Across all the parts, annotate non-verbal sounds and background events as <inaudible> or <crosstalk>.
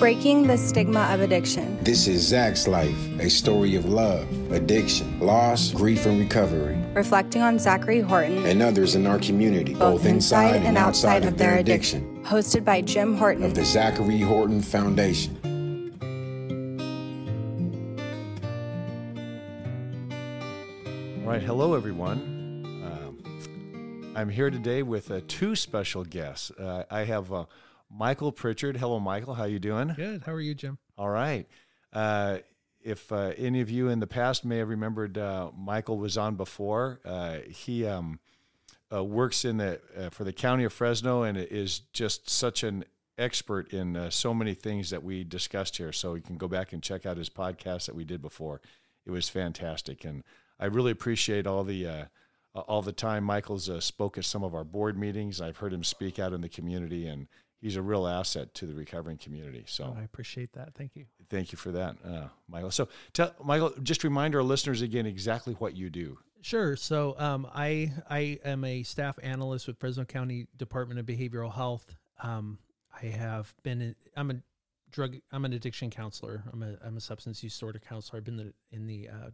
Breaking the stigma of addiction. This is Zach's life, a story of love, addiction, loss, grief, and recovery. Reflecting on Zachary Horton and others in our community, both, both inside, inside and outside, of, their addiction. addiction. Hosted by Jim Horton of the Zachary Horton Foundation. All right, hello everyone. Um, I'm here today with uh, two special guests. Uh, I have uh, Michael Pritchard. Hello, Michael. How you doing? Good. How are you, Jim? All right. Uh, if uh, any of you in the past may have remembered, uh, Michael was on before. Uh, he um, uh, works in the uh, for the county of Fresno and is just such an expert in so many things that we discussed here. So you can go back and check out his podcast that we did before. It was fantastic, and I really appreciate all the all the time Michael's spoke at some of our board meetings. I've heard him speak out in the community, and he's a real asset to the recovering community. So oh, I appreciate that. Thank you. Thank you for that, uh, Michael. So, tell Michael, just remind our listeners again exactly what you do. Sure. So, um, I I am a staff analyst with Fresno County Department of Behavioral Health. Um, I have been. In, I'm a drug. I'm an addiction counselor. I'm a I'm a substance use disorder counselor. I've been the, in the uh,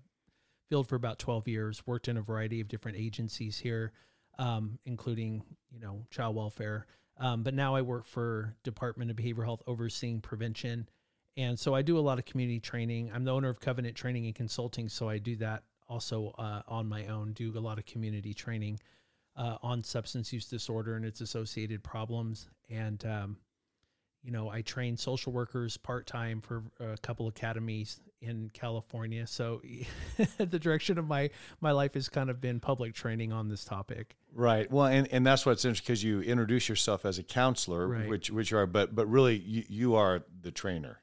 field for about 12 years. Worked in a variety of different agencies here, um, including you know child welfare. Um, but now I work for Department of Behavioral Health overseeing prevention. And so I do a lot of community training. I'm the owner of Covenant Training and Consulting, so I do that also uh, on my own, do a lot of community training uh, on substance use disorder and its associated problems. And, um, you know, I train social workers part time for a couple academies in California. So <laughs> the direction of my my life has kind of been public training on this topic. Right. Well, and, and that's what's interesting because you introduce yourself as a counselor, right. which which you are, but but really you, you are the trainer.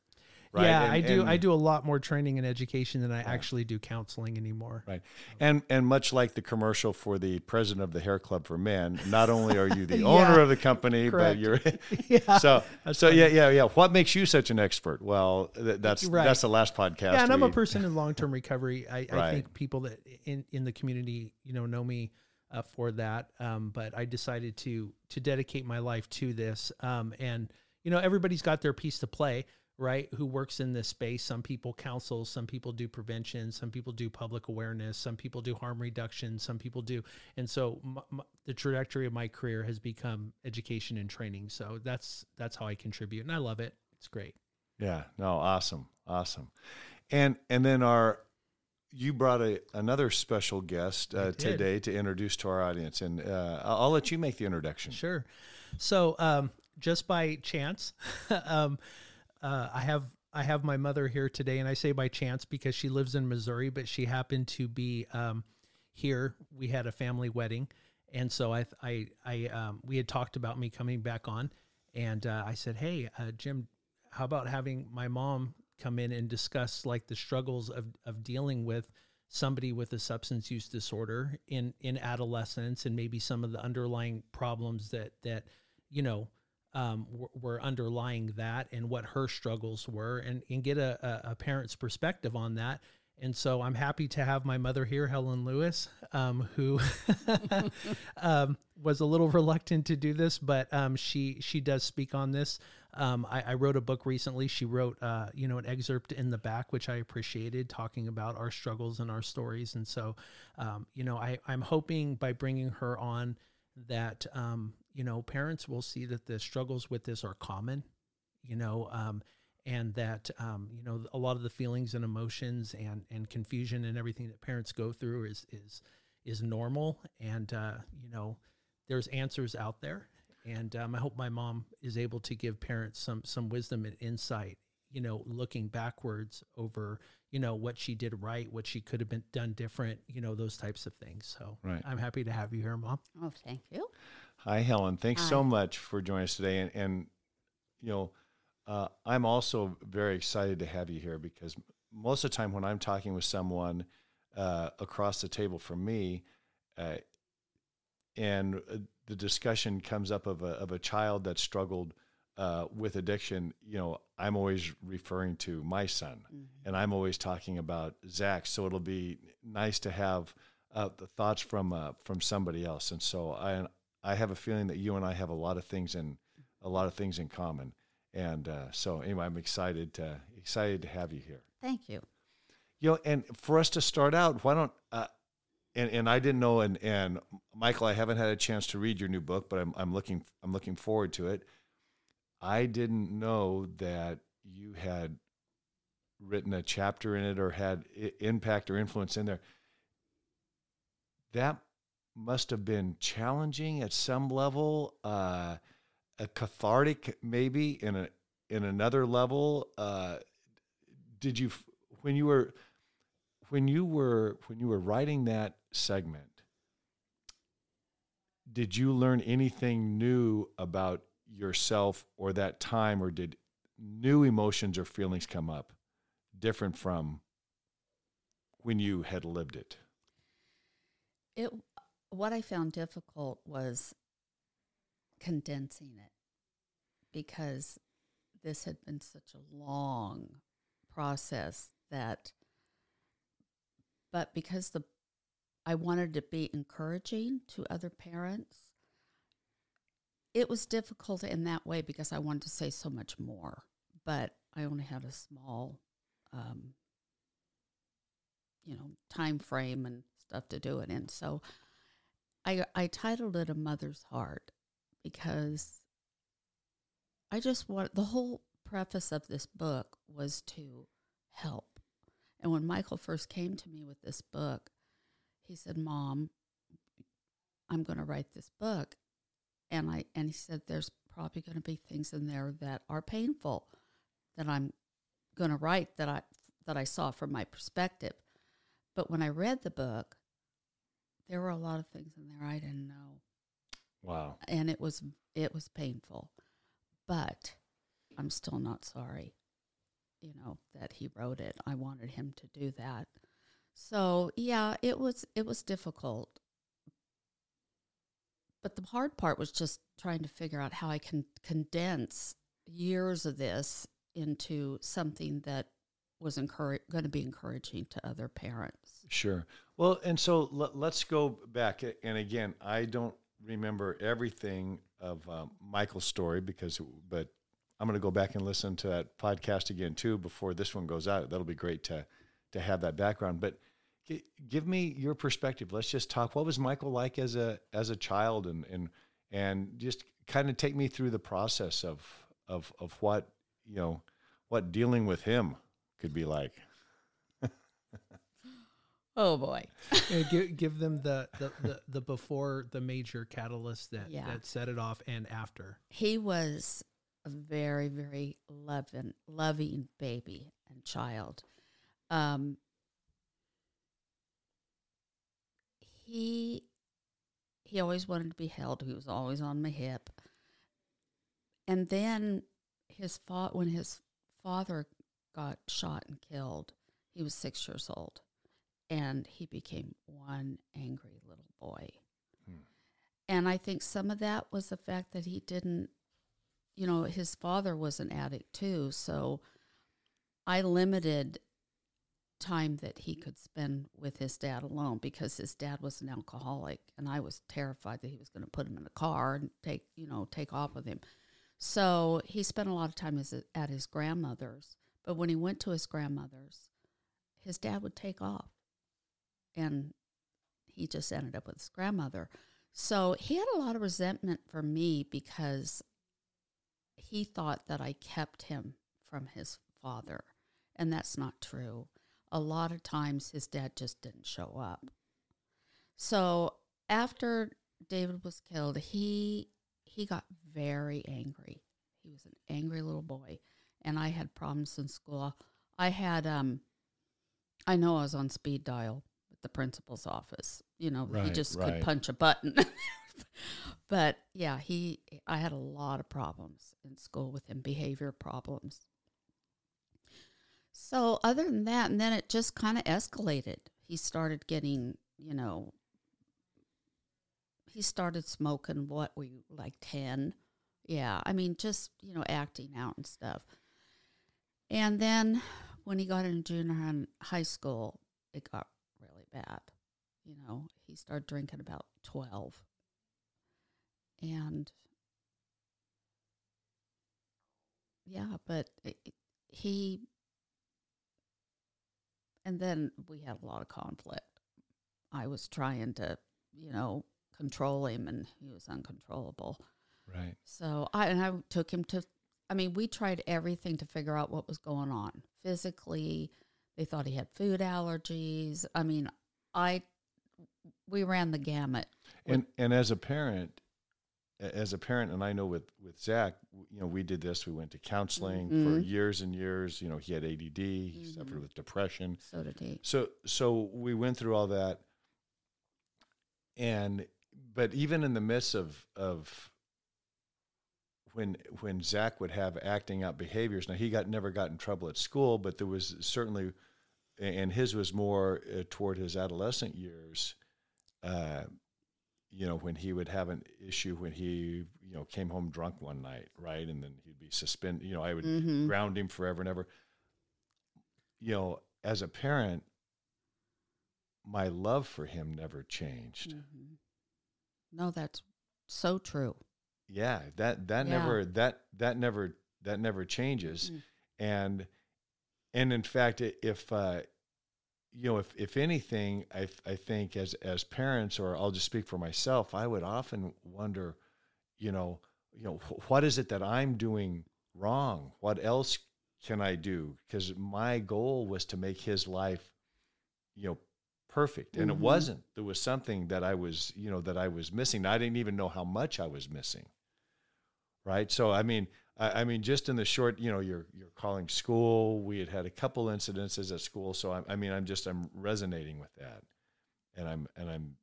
Right? Yeah, and, I do. And, I do a lot more training and education than I yeah. actually do counseling anymore. Right, and and much like the commercial for the president of the Hair Club for Men, not only are you <laughs> the yeah, owner of the company, but you're <laughs> <laughs> yeah, so so funny. yeah yeah yeah. What makes you such an expert? Well, th- that's right. that's the last podcast. Yeah, and we, I'm a person in long term recovery. I, right. I, think people that in in the community, you know, know me. Uh, for that, um, but I decided to to dedicate my life to this, um, and you know everybody's got their piece to play right who works in this space. Some people counsel some people do prevention some people do public awareness some people do harm reduction some people do and so m- m- the trajectory of my career has become education and training so that's that's how i contribute and i love it. It's great. Yeah no awesome awesome. And and then our you brought a, another special guest uh, today to introduce to our audience and uh, i'll let you make the introduction. Sure. So um, just by chance <laughs> um, uh, I have I have my mother here today, and I say by chance because she lives in Missouri, but she happened to be um, here. We had a family wedding, and so I I I um, we had talked about me coming back on, and uh, I said, hey uh, Jim, how about having my mom come in and discuss like the struggles of of dealing with somebody with a substance use disorder in in adolescence and maybe some of the underlying problems that that you know um, were, underlying that and what her struggles were and, and get a, a, a, parent's perspective on that. And so I'm happy to have my mother here, Helen Lewis, um, who <laughs> um, was a little reluctant to do this, but um, she she does speak on this. Um, I, I, wrote a book recently. She wrote, uh, you know, an excerpt in the back, which I appreciated, talking about our struggles and our stories. And so, um, you know, I, I'm hoping by bringing her on that um, you know, parents will see that the struggles with this are common, you know, um, and that um, you know a lot of the feelings and emotions and and confusion and everything that parents go through is is is normal, and uh, you know, there's answers out there, and um, I hope my mom is able to give parents some some wisdom and insight, you know, looking backwards over you know what she did right, what she could have been done different, you know, those types of things. So right. I'm happy to have you here, mom. Oh, thank you. Hi, Helen. Thanks Hi. so much for joining us today. And, and you know, uh, I'm also very excited to have you here because most of the time when I'm talking with someone uh, across the table from me, uh, and uh, the discussion comes up of a, of a child that struggled uh, with addiction, you know, I'm always referring to my son, mm-hmm. and I'm always talking about Zach. So it'll be nice to have uh, the thoughts from from somebody else. And so I I have a feeling that you and I have a lot of things in a lot of things in common, And uh, so anyway, I'm excited to excited to have you here. Thank you. You know, and for us to start out, why don't uh, and and I didn't know, and and Michael, I haven't had a chance to read your new book, but I'm I'm looking I'm looking forward to it. I didn't know that you had written a chapter in it or had impact or influence in there. That must have been challenging at some level, uh, a cathartic maybe in a in another level. Uh, did you when you were when you were when you were writing that segment? Did you learn anything new about yourself or that time, or did new emotions or feelings come up different from when you had lived it? It what I found difficult was condensing it because this had been such a long process that but because the I wanted to be encouraging to other parents it was difficult in that way because I wanted to say so much more but I only had a small um, you know time frame and stuff to do it in. So I I titled it a mother's heart because I just want the whole preface of this book was to help. And when Michael first came to me with this book, he said, "Mom, I'm going to write this book." And I and he said there's probably going to be things in there that are painful that I'm going to write that I that I saw from my perspective. But when I read the book, there were a lot of things in there I didn't know. Wow. And it was it was painful. But I'm still not sorry, you know, that he wrote it. I wanted him to do that. So, yeah, it was it was difficult. But the hard part was just trying to figure out how I can condense years of this into something that was encourage, going to be encouraging to other parents. Sure. Well, and so let, us go back. And again, I don't remember everything of um, Michael's story because, but I'm going to go back and listen to that podcast again too before this one goes out. That'll be great to to have that background. But g- give me your perspective. Let's just talk. What was Michael like as a as a child, and and and just kind of take me through the process of of of what you know what dealing with him could be like. Oh boy! give, give them the, the, the, the, before the major catalyst that, yeah. that set it off and after. He was a very, very loving, loving baby and child. Um, he he always wanted to be held. He was always on my hip. And then his fa- when his father got shot and killed, he was six years old, and he became one angry little boy. Hmm. And I think some of that was the fact that he didn't, you know, his father was an addict too. So I limited time that he could spend with his dad alone because his dad was an alcoholic and I was terrified that he was going to put him in a car and take, you know, take off with him. So he spent a lot of time as, at his grandmother's but when he went to his grandmother's, his dad would take off. And he just ended up with his grandmother. So he had a lot of resentment for me because he thought that I kept him from his father. And that's not true. A lot of times his dad just didn't show up. So after David was killed, he he got very angry. He was an angry little boy and I had problems in school. I had, um, I know I was on speed dial the principal's office. You know, right, he just right. could punch a button. <laughs> but yeah, he, I had a lot of problems in school with him, behavior problems. So other than that, and then it just kind of escalated. He started getting, you know, he started smoking. What were you like ten? Yeah, I mean, just you know, acting out and stuff. And then when he got into junior high school, it got bad. You know, he started drinking about 12. And yeah, but it, it- he, and then we had a lot of conflict. I was trying to, you know, control him, and he was uncontrollable. Right. So I and I took him to. I mean, we tried everything to figure out what was going on physically. They thought he had food allergies. I mean, I we ran the gamut. And and as a parent, as a parent, and I know with with Zach, you know, we did this. We went to counseling for Mhm. years and years. You know, he had ADD. He suffered with depression. So did he. So so we went through all that, and but even in the midst of of when when Zach would have acting out behaviors, now he got never got in trouble at school, but there was certainly, and his was more uh, toward his adolescent years. Uh, you know, when he would have an issue when he you know came home drunk one night, right, and then he'd be suspended. You know, I would Mhm. ground him forever and ever. You know, as a parent, my love for him never changed. Mhm. No, that's so true. Yeah, that that Yeah. never that that never that never changes. Mm. And and in fact, if uh, you know, if if anything, I I think as as parents, or I'll just speak for myself, I would often wonder, you know, you know, what is it that I'm doing wrong? What else can I do? Because my goal was to make his life, you know, perfect, and Mhm. it wasn't. There was something that I was, you know, that I was missing. I didn't even know how much I was missing. Right. So I mean, I, I mean, just in the short, you know, you're you're calling school. We had had a couple incidences at school, so I, I mean, I'm just I'm resonating with that, and I'm and I'm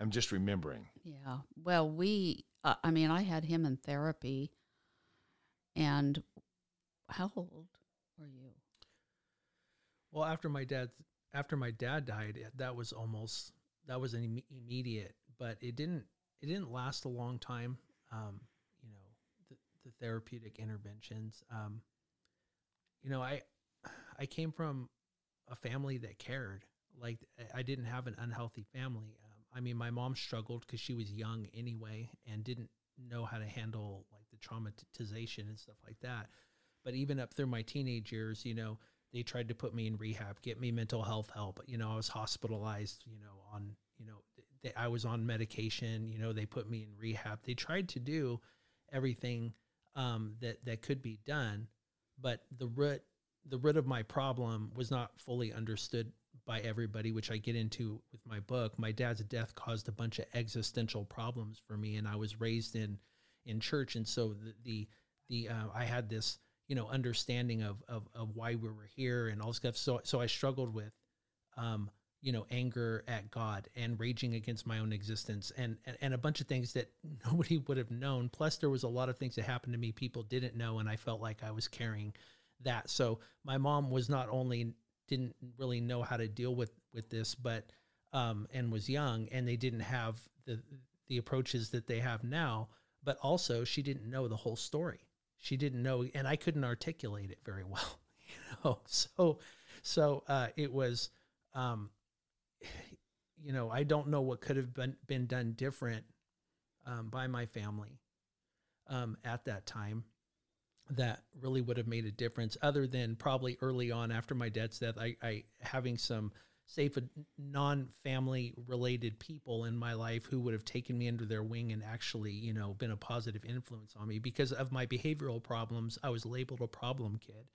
I'm just remembering. Yeah. Well, we, uh, I mean, I had him in therapy. And how old were you? Well, after my dad after my dad died, that was almost that was an imme- immediate, but it didn't it didn't last a long time. Um, you know, the, the therapeutic interventions. Um, you know, I I came from a family that cared. Like I- didn't have an unhealthy family. Um, I mean, my mom struggled because she was young anyway and didn't know how to handle like the traumatization and stuff like that. But even up through my teenage years, you know, they tried to put me in rehab, get me mental health help. You know, I was hospitalized, you know, on, you know, th- I was on medication, you know, they put me in rehab. They tried to do everything um, that, that could be done, but the root, the root of my problem was not fully understood by everybody, which I get into with my book. My dad's death caused a bunch of existential problems for me, and I was raised in in church, and so the the, the uh, I had this you know understanding of, of of why we were here and all this stuff. So so I struggled with um, you know anger at God and raging against my own existence and, and and a bunch of things that <laughs> nobody would have known. Plus, there was a lot of things that happened to me people didn't know, and I felt like I was carrying that. So my mom was not only didn't really know how to deal with with this, but um, and was young, and they didn't have the the approaches that they have now. But also, she didn't know the whole story. She didn't know, and I couldn't articulate it very well. <laughs> You know, so so uh, it was, um, you know, I don't know what could have been been done different um, by my family um, at that time that really would have made a difference other than probably early on after my dad's death I, I having some safe non-family related people in my life who would have taken me under their wing and actually you know been a positive influence on me. Because of my behavioral problems i was labeled a problem kid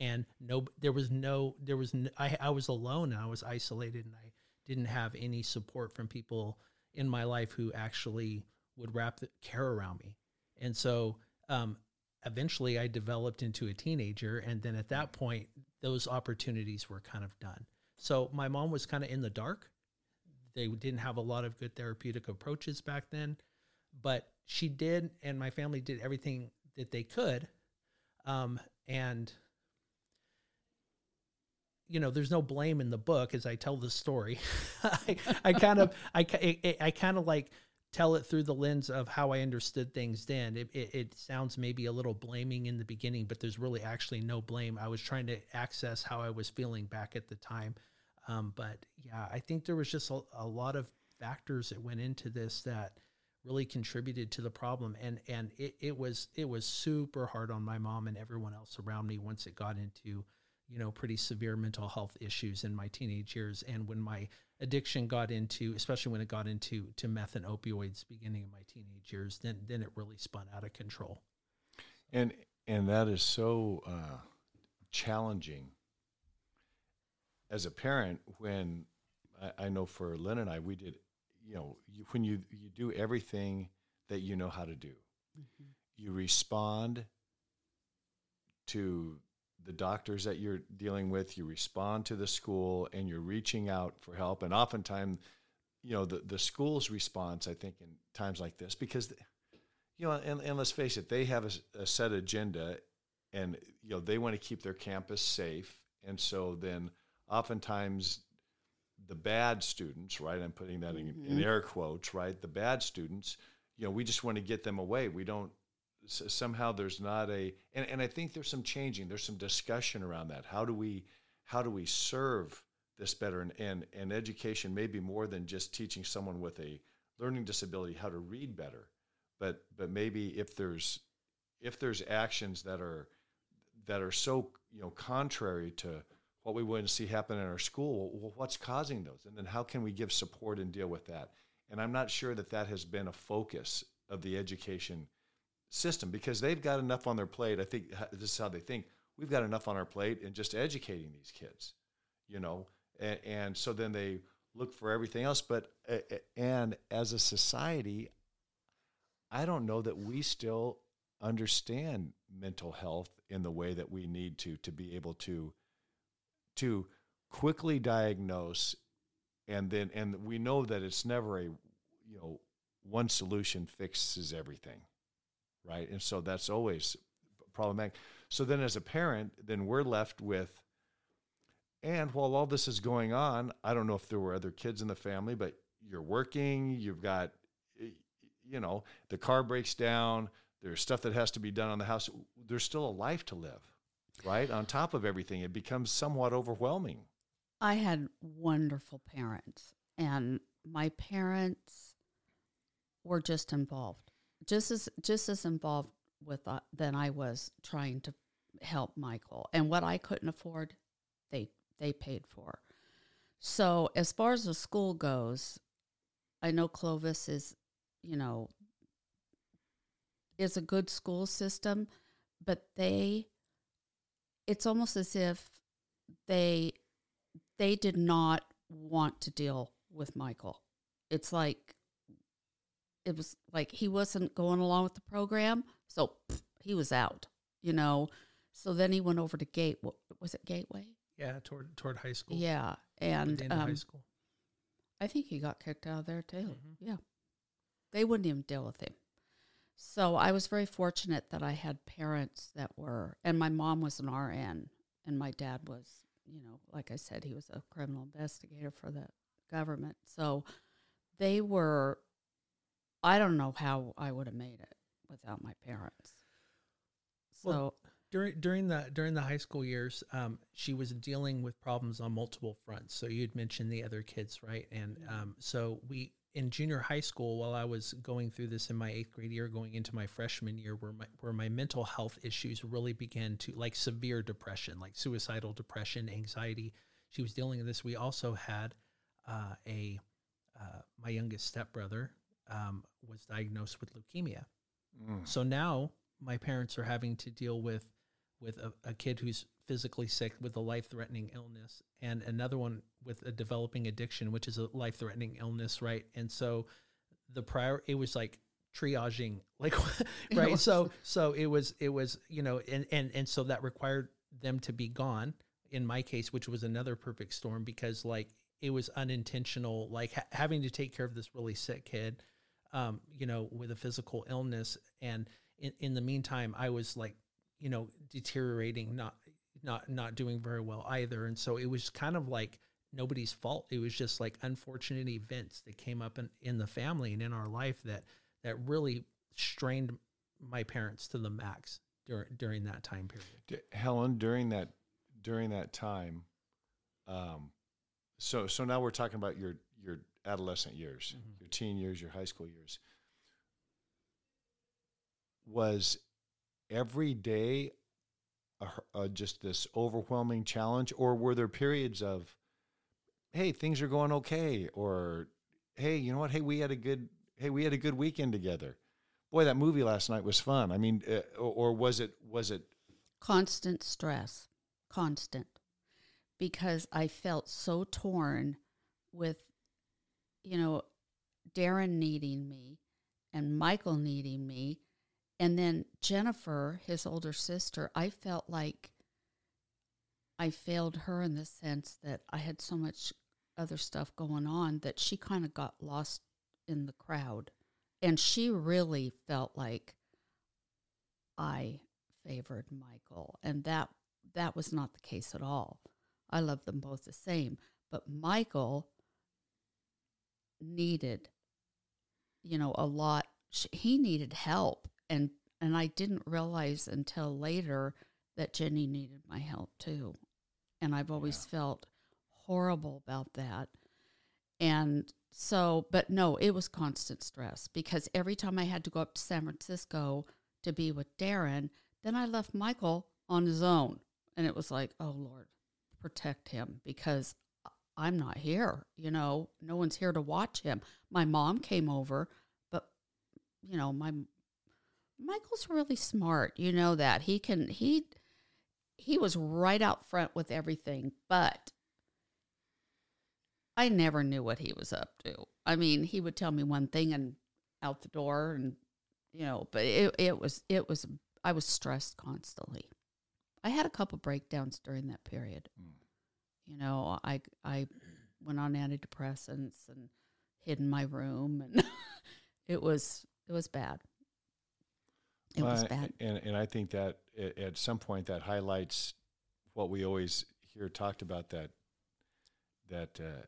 and no there was no there was no, I, I was alone and i was isolated and i didn't have any support from people in my life who actually would wrap the care around me and so um, eventually I developed into a teenager. And then at that point, those opportunities were kind of done. So my mom was kind of in the dark. They didn't have a lot of good therapeutic approaches back then, but she did, and my family did everything that they could. Um, and you know, there's no blame in the book as I tell the story. <laughs> I, I kind of, I, I, I kind of like tell it through the lens of how I understood things then. It, it, it, sounds maybe a little blaming in the beginning, but there's really actually no blame. I was trying to access how I was feeling back at the time. Um, but yeah, I think there was just a, a lot of factors that went into this that really contributed to the problem and and it, it was it was super hard on my mom and everyone else around me once it got into you know pretty severe mental health issues in my teenage years. And when my addiction got into especially when it got into to meth and opioids beginning of my teenage years then then it really spun out of control. And and that is so uh, challenging. As a parent when I, I, know for Lynn and I we did you know you, when you you do everything that you know how to do mm-hmm. you respond to the doctors that you're dealing with, you respond to the school, and you're reaching out for help. And oftentimes, you know, the, the school's response, I think, in times like this, because, you know, and, and let's face it, they have a, a set agenda and, you know, they want to keep their campus safe. And so then oftentimes the bad students, right? I'm putting that in, mm-hmm. in air quotes, right? The bad students, you know, we just want to get them away. We don't somehow there's not a and, and i think there's some changing there's some discussion around that. How do we how do we serve this better? And and, and education may be more than just teaching someone with a learning disability how to read better but but maybe if there's if there's actions that are that are so you know contrary to what we to see happen in our school well, what's causing those? And then how can we give support and deal with that? And i'm not sure that that has been a focus of the education system because they've got enough on their plate. I think this is how they think. We've got enough on our plate in just educating these kids, you know, and, and so then they look for everything else. But and as a society, I don't know that we still understand mental health in the way that we need to to be able to to quickly diagnose and then and we know that it's never a you know one solution fixes everything right? And so that's always problematic. So then, as a parent, then we're left with, and while all this is going on, I don't know if there were other kids in the family, but you're working, you've got, you know, the car breaks down, there's stuff that has to be done on the house. There's still a life to live, right? On top of everything, it becomes somewhat overwhelming. I had wonderful parents, and my parents were just involved just as just as involved with uh, than I was trying to help Michael. And what I couldn't afford, they they paid for. So as far as the school goes, I know Clovis is, you know, is a good school system, but they it's almost as if they they did not want to deal with Michael. It's like it was like he wasn't going along with the program, so pff, he was out. You know, so then he went over to Gate. What, was it Gateway? Yeah, toward toward high school. Yeah, and um, high school. I think he got kicked out of there too. Mm-hmm. Yeah, they wouldn't even deal with him. So I was very fortunate that I had parents that were, and my mom was an RN, and my dad was, you know, like I said, he was a criminal investigator for the government. So they were I don't know how I would have made it without my parents. So well, during during the during the high school years, um, she was dealing with problems on multiple fronts. So you'd mentioned the other kids, right? And um, so we in junior high school, while I was going through this in my eighth grade year, going into my freshman year, where my where my mental health issues really began to like severe depression, like suicidal depression, anxiety. She was dealing with this. We also had uh, a uh, my youngest stepbrother um, was diagnosed with leukemia. Mm. So now my parents are having to deal with with a, a kid who's physically sick with a life threatening illness and another one with a developing addiction, which is a life threatening illness, right? And so the prior it was like triaging <laughs> like <laughs> right so so it was it was you know and and and so that required them to be gone in my case which was another perfect storm because like it was unintentional like ha- having to take care of this really sick kid um, you know, with a physical illness. And in, in the meantime, I was like, you know, deteriorating, not not not doing very well either. And so it was kind of like nobody's fault. It was just like unfortunate events that came up in, in the family and in our life that that really strained my parents to the max during during that time period. Helen, during that during that time, um, so so now we're talking about your your adolescent years, mm-hmm. your teen years, your high school years. was every day a, a, just this overwhelming challenge, or were there periods of, hey, things are going okay, or hey, you know what? Hey, we had a good hey, we had a good weekend together. Boy, that movie last night was fun. I mean, uh, or, or was it was it constant stress, constant, because I felt so torn with, you know, Darren needing me and Michael needing me. And then Jennifer, his older sister, I felt like I failed her in the sense that I had so much other stuff going on that she kind of got lost in the crowd. And she really felt like I favored Michael. And that that was not the case at all. I love them both the same. But Michael needed, you know, a lot. He needed help. And, and I didn't realize until later that Jenny needed my help too. And I've always yeah. felt horrible about that. And so, but no, it was constant stress because every time I had to go up to San Francisco to be with Darren, then I left Michael on his own. And it was like, oh, Lord, protect him because I'm not here. You know, no one's here to watch him. My mom came over, but, you know, my Michael's really smart. You know that. He can, he, he was right out front with everything, but I never knew what he was up to. I mean, he would tell me one thing and out the door and you know, but it it was it was I was stressed constantly. I had a couple breakdowns during that period. Mm. You know, I I went on antidepressants and hid in my room and <laughs> it was it was bad. It was bad. And and I think that at some point that highlights what we always hear talked about that that uh,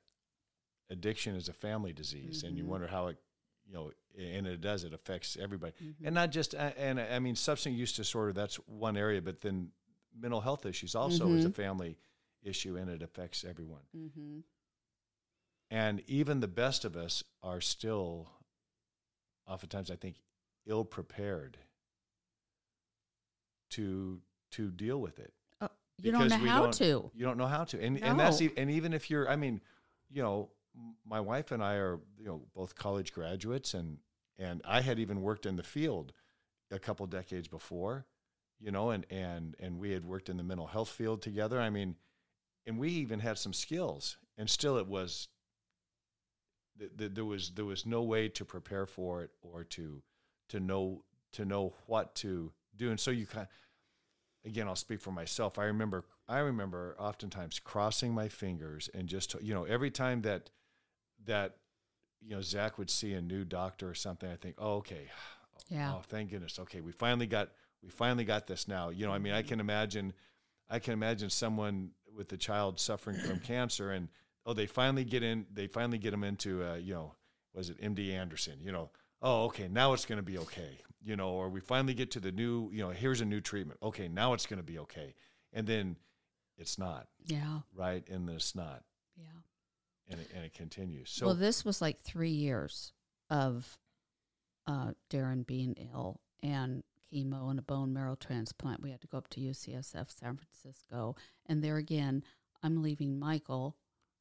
addiction is a family disease, mm-hmm. and you mm-hmm. wonder how it, you know, and it does. It affects everybody, mm-hmm. and not just. And I mean, substance use disorder. That's one area, but then mental health issues also mm-hmm. is a mm-hmm. family issue, and it affects everyone. Mm-hmm. And even the best of us are still, oftentimes, I think, ill prepared to to deal with it. Oh, you don't know how don't, to. You don't know how to, and no. and that's and even if you're, I mean, you know, my wife and I are you know both college graduates and and I had even worked in the field a couple decades before, you know, and and and we had worked in the mental health field together. I mean, and we even had some skills, and still it was. Th- th- there was there was no way to prepare for it or to to know to know what to do, and so you kind. Again, I'll speak for myself. I remember I remember oftentimes crossing my fingers and just you know every time that that you know Zach would see a new doctor or something, I think, oh, okay, yeah, oh, thank goodness, okay, we finally got we finally got this now. You know, I mean, I mm-hmm. can imagine, I can imagine someone with the child suffering from <clears throat> cancer, and oh, they finally get in, they finally get them into, uh, you know, was it MD Anderson? You know, oh, okay, now it's going to be okay. You know, or we finally get to the new, you know, here's a new treatment. Okay, now it's going to be okay, and then it's not. Yeah. Right, and then it's not. Yeah and it, and it continues. So well, this was like three years of uh, Darren being ill and chemo and a bone marrow transplant. We had to go up to UCSF San Francisco, and there again, I'm leaving Michael,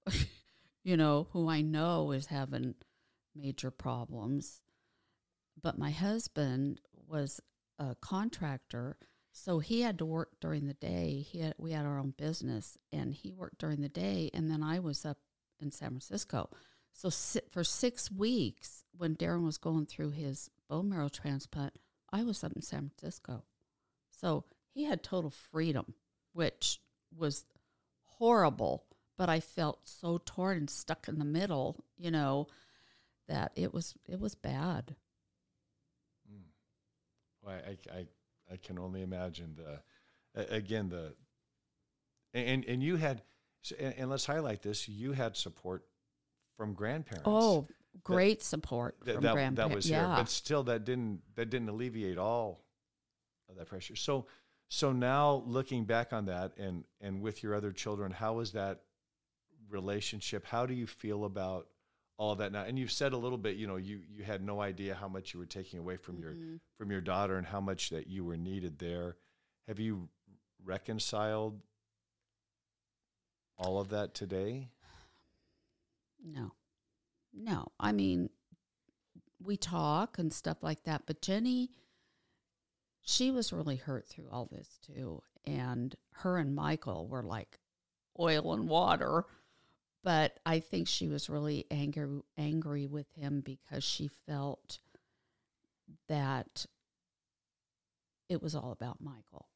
<laughs> you know, who I know is having major problems, but my husband was a contractor. So he had to work during the day. He had, we had our own business, and he worked during the day, and then I was up in San Francisco. So for six weeks, when Darren was going through his bone marrow transplant, I was up in San Francisco. So he had total freedom, which was horrible. But I felt so torn and stuck in the middle, you know, that it was it was bad. Mm. Well, I, I I can only imagine the again the and and you had and, and, let's highlight this: you had support from grandparents. Oh, great that, support that, from that, grandparents. That was yeah. here, but still, that didn't that didn't alleviate all of that pressure. So, so now looking back on that, and and with your other children, how is that relationship? How do you feel about all that now. And you've said a little bit, you know, you you had no idea how much you were taking away from your Mhm. from your daughter and how much that you were needed there. Have you reconciled all of that today? No, no. I mean, we talk and stuff like that, but Jenny, she was really hurt through all this too. And her and Michael were like oil and water. But I think she was really angry angry with him because she felt that it was all about Michael.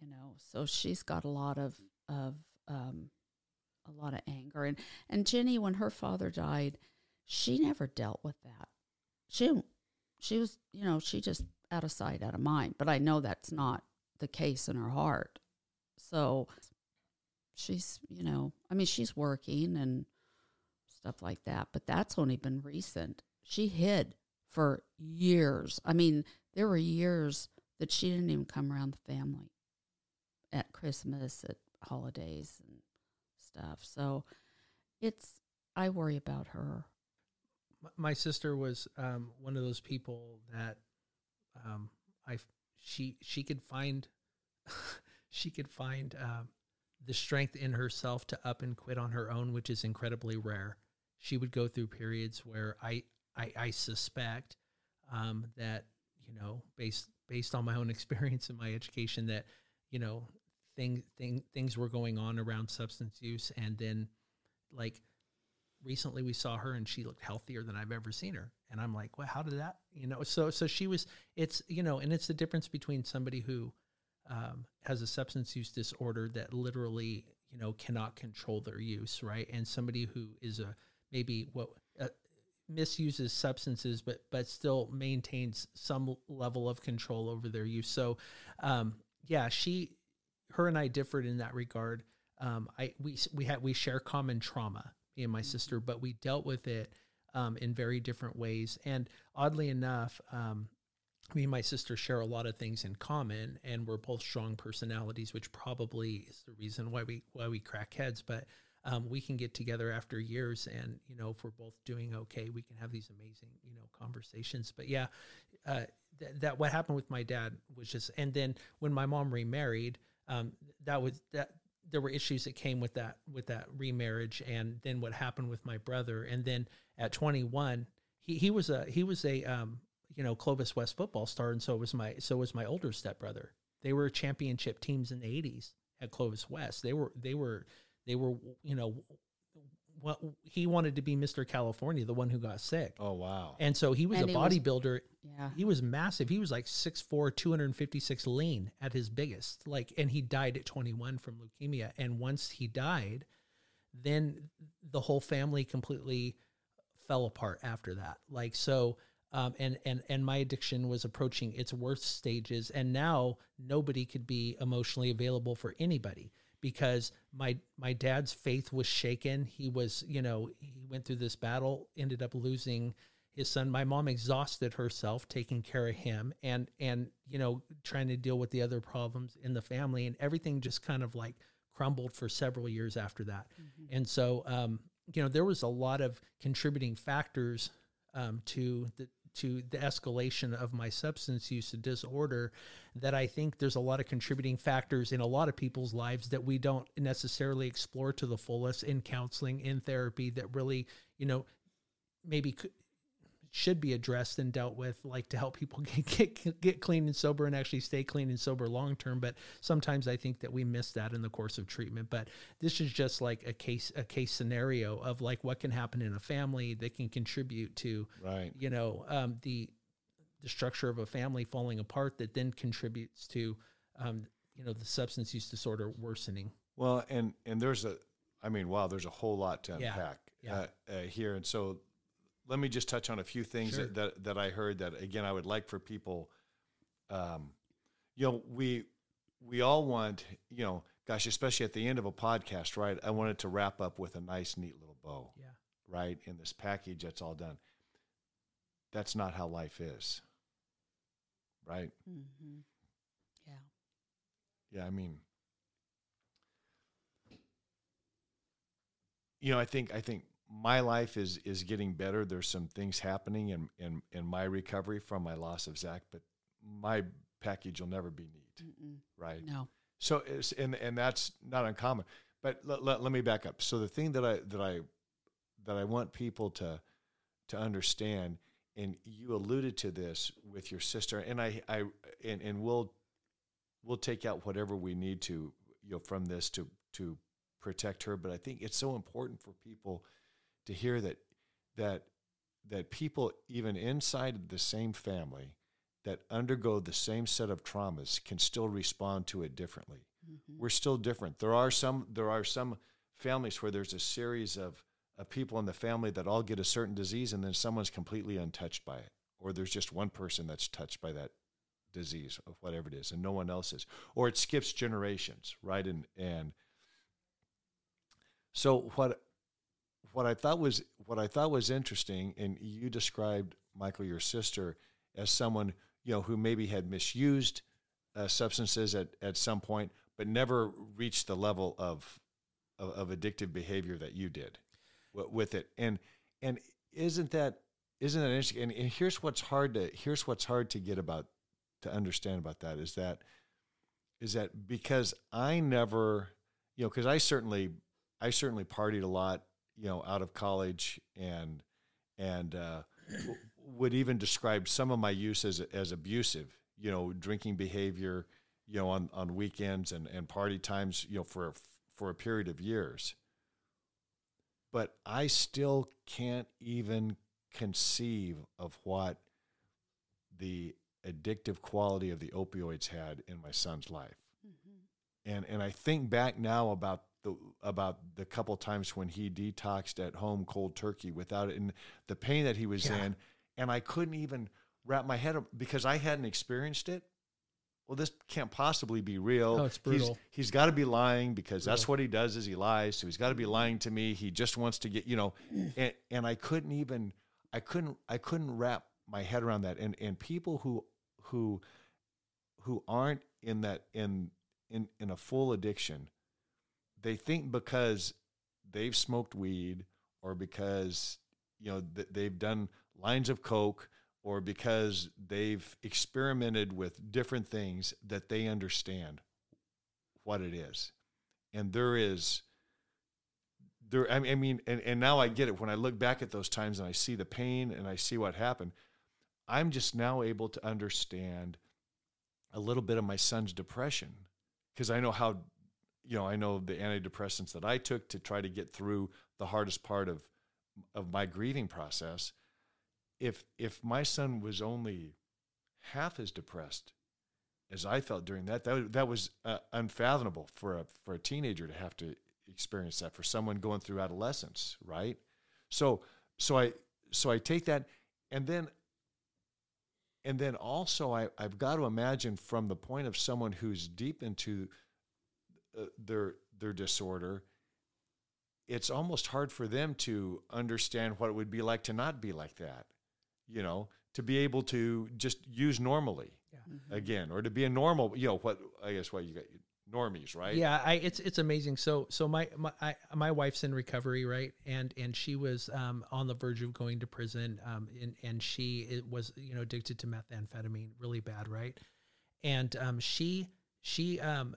You know, so she's got a lot of of um, a lot of anger. And and Jenny when her father died she never dealt with that. She she was you know she just out of sight out of mind. But I know that's not the case in her heart. So she's you know I mean she's working and stuff like that but that's only been recent. She hid for years. I mean there were years that she didn't even come around the family at Christmas at holidays and stuff. So it's I worry about her. My sister was um, one of those people that um, I she she could find <laughs> she could find um, the strength in herself to up and quit on her own, which is incredibly rare. She would go through periods where I I, I suspect um, that you know based based on my own <laughs> experience and my education that you know thing, thing things were going on around substance use and then like recently we saw her and she looked healthier than I've ever seen her. And I'm like, well, how did that, you know? So, so she was, it's, you know, and it's the difference between somebody who um, has a substance use disorder that literally, you know, cannot control their use, right? And somebody who is a, maybe what, uh, misuses substances, but, but still maintains some level of control over their use. So, um, yeah, she, her and I differed in that regard. Um, I, we, we had, we share common trauma me and my sister, but we dealt with it um, in very different ways. And oddly enough, um, me and my sister share a lot of things in common, and we're both strong personalities, which probably is the reason why we why we crack heads. But um, we can get together after years, and you know, if we're both doing okay, we can have these amazing you know conversations. But yeah, uh, th- that what happened with my dad was just, and then when my mom remarried, um, that was that there were issues that came with that with that remarriage and then what happened with my brother. And then at 21 he, he was a he was a um, you know Clovis West football star and so was my so was my older stepbrother. They were championship teams in the 80s at Clovis West. They were they were they were you know what he wanted to be Mr. California the one who got sick Oh wow. and so he was And a bodybuilder Yeah. he was massive. He was like 6'4", 256 lean at his biggest. Like, and he died at 21 from leukemia. And once he died, then the whole family completely fell apart after that. Like, so, um, and, and, and my addiction was approaching its worst stages. And now nobody could be emotionally available for anybody because my, my dad's faith was shaken. He was, you know, he went through this battle, ended up losing his son. My mom exhausted herself taking care of him and and you know trying to deal with the other problems in the family. And everything just kind of like crumbled for several years after that. And so um you know there was a lot of contributing factors um to the to the escalation of my substance use disorder that I think there's a lot of contributing factors in a lot of people's lives that we don't necessarily explore to the fullest in counseling in therapy that really you know maybe could, should be addressed and dealt with like to help people <laughs> get, get get clean and sober and actually stay clean and sober long term. But sometimes i think that we miss that in the course of treatment. But this is just like a case a case scenario of like what can happen in a family that can contribute to Right. you know um, the the structure of a family falling apart that then contributes to um, you know the substance use disorder worsening. Well, and and there's a, I mean, wow, there's a whole lot to Yeah, unpack yeah. Uh, uh, here, and so let me just touch on a few things Sure. that, that that I heard that again I would like for people, um, you know, we we all want, you know, gosh, especially at the end of a podcast, right? I wanted to wrap up with a nice, neat little bow, yeah right? In this package, that's all done. That's not how life is, right? Mm-hmm. Yeah. Yeah, I mean, you know, I think I think my life is is getting better. There's some things happening in in in my recovery from my loss of Zach, but my package will never be neat, Mm-mm. right? No. So it's and and that's not uncommon. But let, let, let me back up. So the thing that I that I that I want people to to understand, and you alluded to this with your sister, and I I and, and we'll we'll take out whatever we need to you know from this to to protect her. But I think it's so important for people to hear that that that people even inside the same family that undergo the same set of traumas can still respond to it differently. Mm-hmm. We're still different. There are some there are some families where there's a series of, of people in the family that all get a certain disease and then someone's completely untouched by it. Or there's just one person that's touched by that disease of whatever it is and no one else is. Or it skips generations, right? And and so what what I thought was what I thought was interesting, and you described Michael, your sister, as someone you know who maybe had misused uh, substances at, at some point, but never reached the level of, of of addictive behavior that you did w- with it. And and isn't that isn't that interesting? And, and here's what's hard to here's what's hard to get about to understand about that is that is that because I never you know because I certainly I certainly partied a lot you know out of college and and uh, would even describe some of my use as as abusive you know drinking behavior you know on on weekends and and party times you know for for a period of years but I still can't even conceive of what the addictive quality of the opioids had in my son's life Mm-hmm. and and I think back now about the about the couple times when he detoxed at home cold turkey without it and the pain that he was Yeah. in and I couldn't even wrap my head up because I hadn't experienced it. Well, this can't possibly be real. Oh, it's He's- he's got to be lying because that's what he does is he lies. So he's got to be lying to me. He just wants to get, you know, <clears throat> and, and I couldn't even I couldn't I couldn't wrap my head around that. And and people who who who aren't in that in in in a full addiction, they think because they've smoked weed or because you know th- they've done lines of coke or because they've experimented with different things that they understand what it is. And there is there i mean, and, and now i get it. When i look back at those times and i see the pain and i see what happened i'm just now able to understand a little bit of my son's depression because i know how you know i know the antidepressants that i took to try to get through the hardest part of of my grieving process if if my son was only half as depressed as I felt during that, that that was uh, unfathomable for a for a teenager to have to experience that. For someone going through adolescence, right? So so I so I take that, and then and then also I I've got to imagine from the point of someone who's deep into uh, their their disorder. It's almost hard for them to understand what it would be like to not be like that you know, to be able to just use normally Mm-hmm. again, or to be a normal, you know, what I guess what you got normies, right? Yeah, I it's it's amazing. So so my my I, my wife's in recovery, right? And and she was um, on the verge of going to prison, um, and and she it was you know addicted to methamphetamine, really bad, right? And um, she she um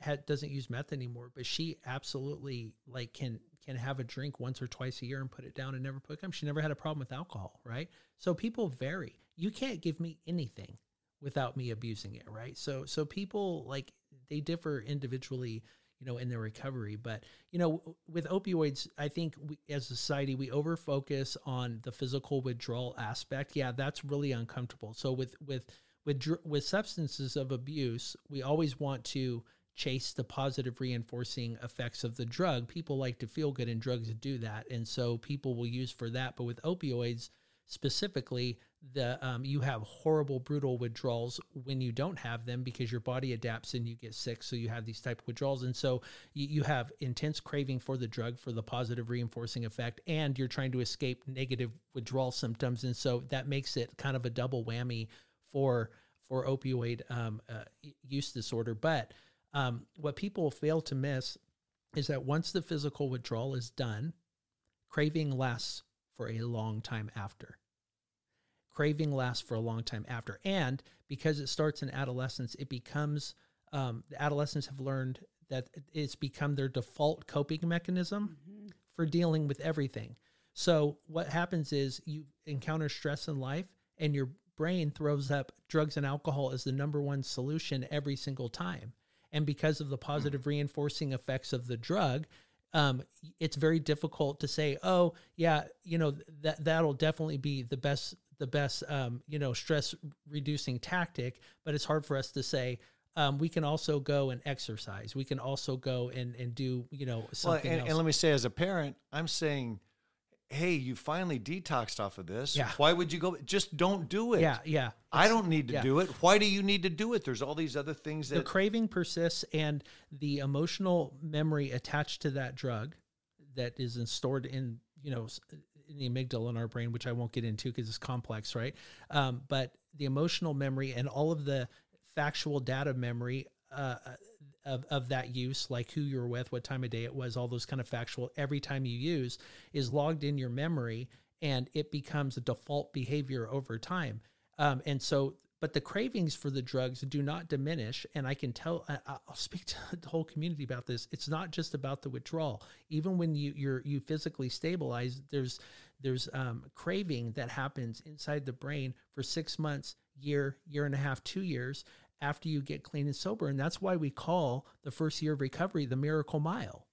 had doesn't use meth anymore, but she absolutely like can can have a drink once or twice a year and put it down and never put it up. She never had a problem with alcohol, right? So people vary. You can't give me anything without me abusing it, right? So so people like they differ individually, you know, in their recovery. But you know, with opioids, I think we, as a society we over focus on the physical withdrawal aspect. Yeah, that's really uncomfortable. So with with with with substances of abuse, we always want to chase the positive reinforcing effects of the drug. People like to feel good, and drugs do that, and so people will use for that. But with opioids specifically, the um, you have horrible, brutal withdrawals when you don't have them because your body adapts and you get sick. So you have these type of withdrawals, and so you, you have intense craving for the drug for the positive reinforcing effect, and you're trying to escape negative withdrawal symptoms, and so that makes it kind of a double whammy for for opioid um, uh, use disorder. But um, what people fail to miss is that once the physical withdrawal is done, craving lasts for a long time after. Craving lasts for a long time after. And because it starts in adolescence, it becomes, um, the adolescents have learned that it's become their default coping mechanism for dealing with everything. So what happens is you encounter stress in life and your brain throws up drugs and alcohol as the number one solution every single time. And because of the positive reinforcing effects of the drug, um, it's very difficult to say, oh yeah, you know that that'll definitely be the best the best um, you know stress reducing tactic. But it's hard for us to say. Um, we can also go and exercise. We can also go and, and do you know Well, something and, else. and let me say, as a parent, I'm saying, hey, you finally detoxed off of this. Yeah. Why would you go? Just don't do it. yeah, yeah. I don't need to yeah. do it. Why do you need to do it? There's all these other things that the craving persists and the emotional memory attached to that drug that is stored in you know in the amygdala in our brain which i won't get into because it's complex right um, but the emotional memory and all of the factual data memory uh, of, of that use like who you were with what time of day it was all those kind of factual every time you use is logged in your memory and it becomes a default behavior over time. Um, and so but the cravings for the drugs do not diminish. And i can tell i'll speak <laughs> to the whole community about this. It's not just about the withdrawal. Even when you you're you physically stabilize there's there's um, craving that happens inside the brain for six months year year and a half two years after you get clean and sober and that's why we call the first year of recovery the miracle mile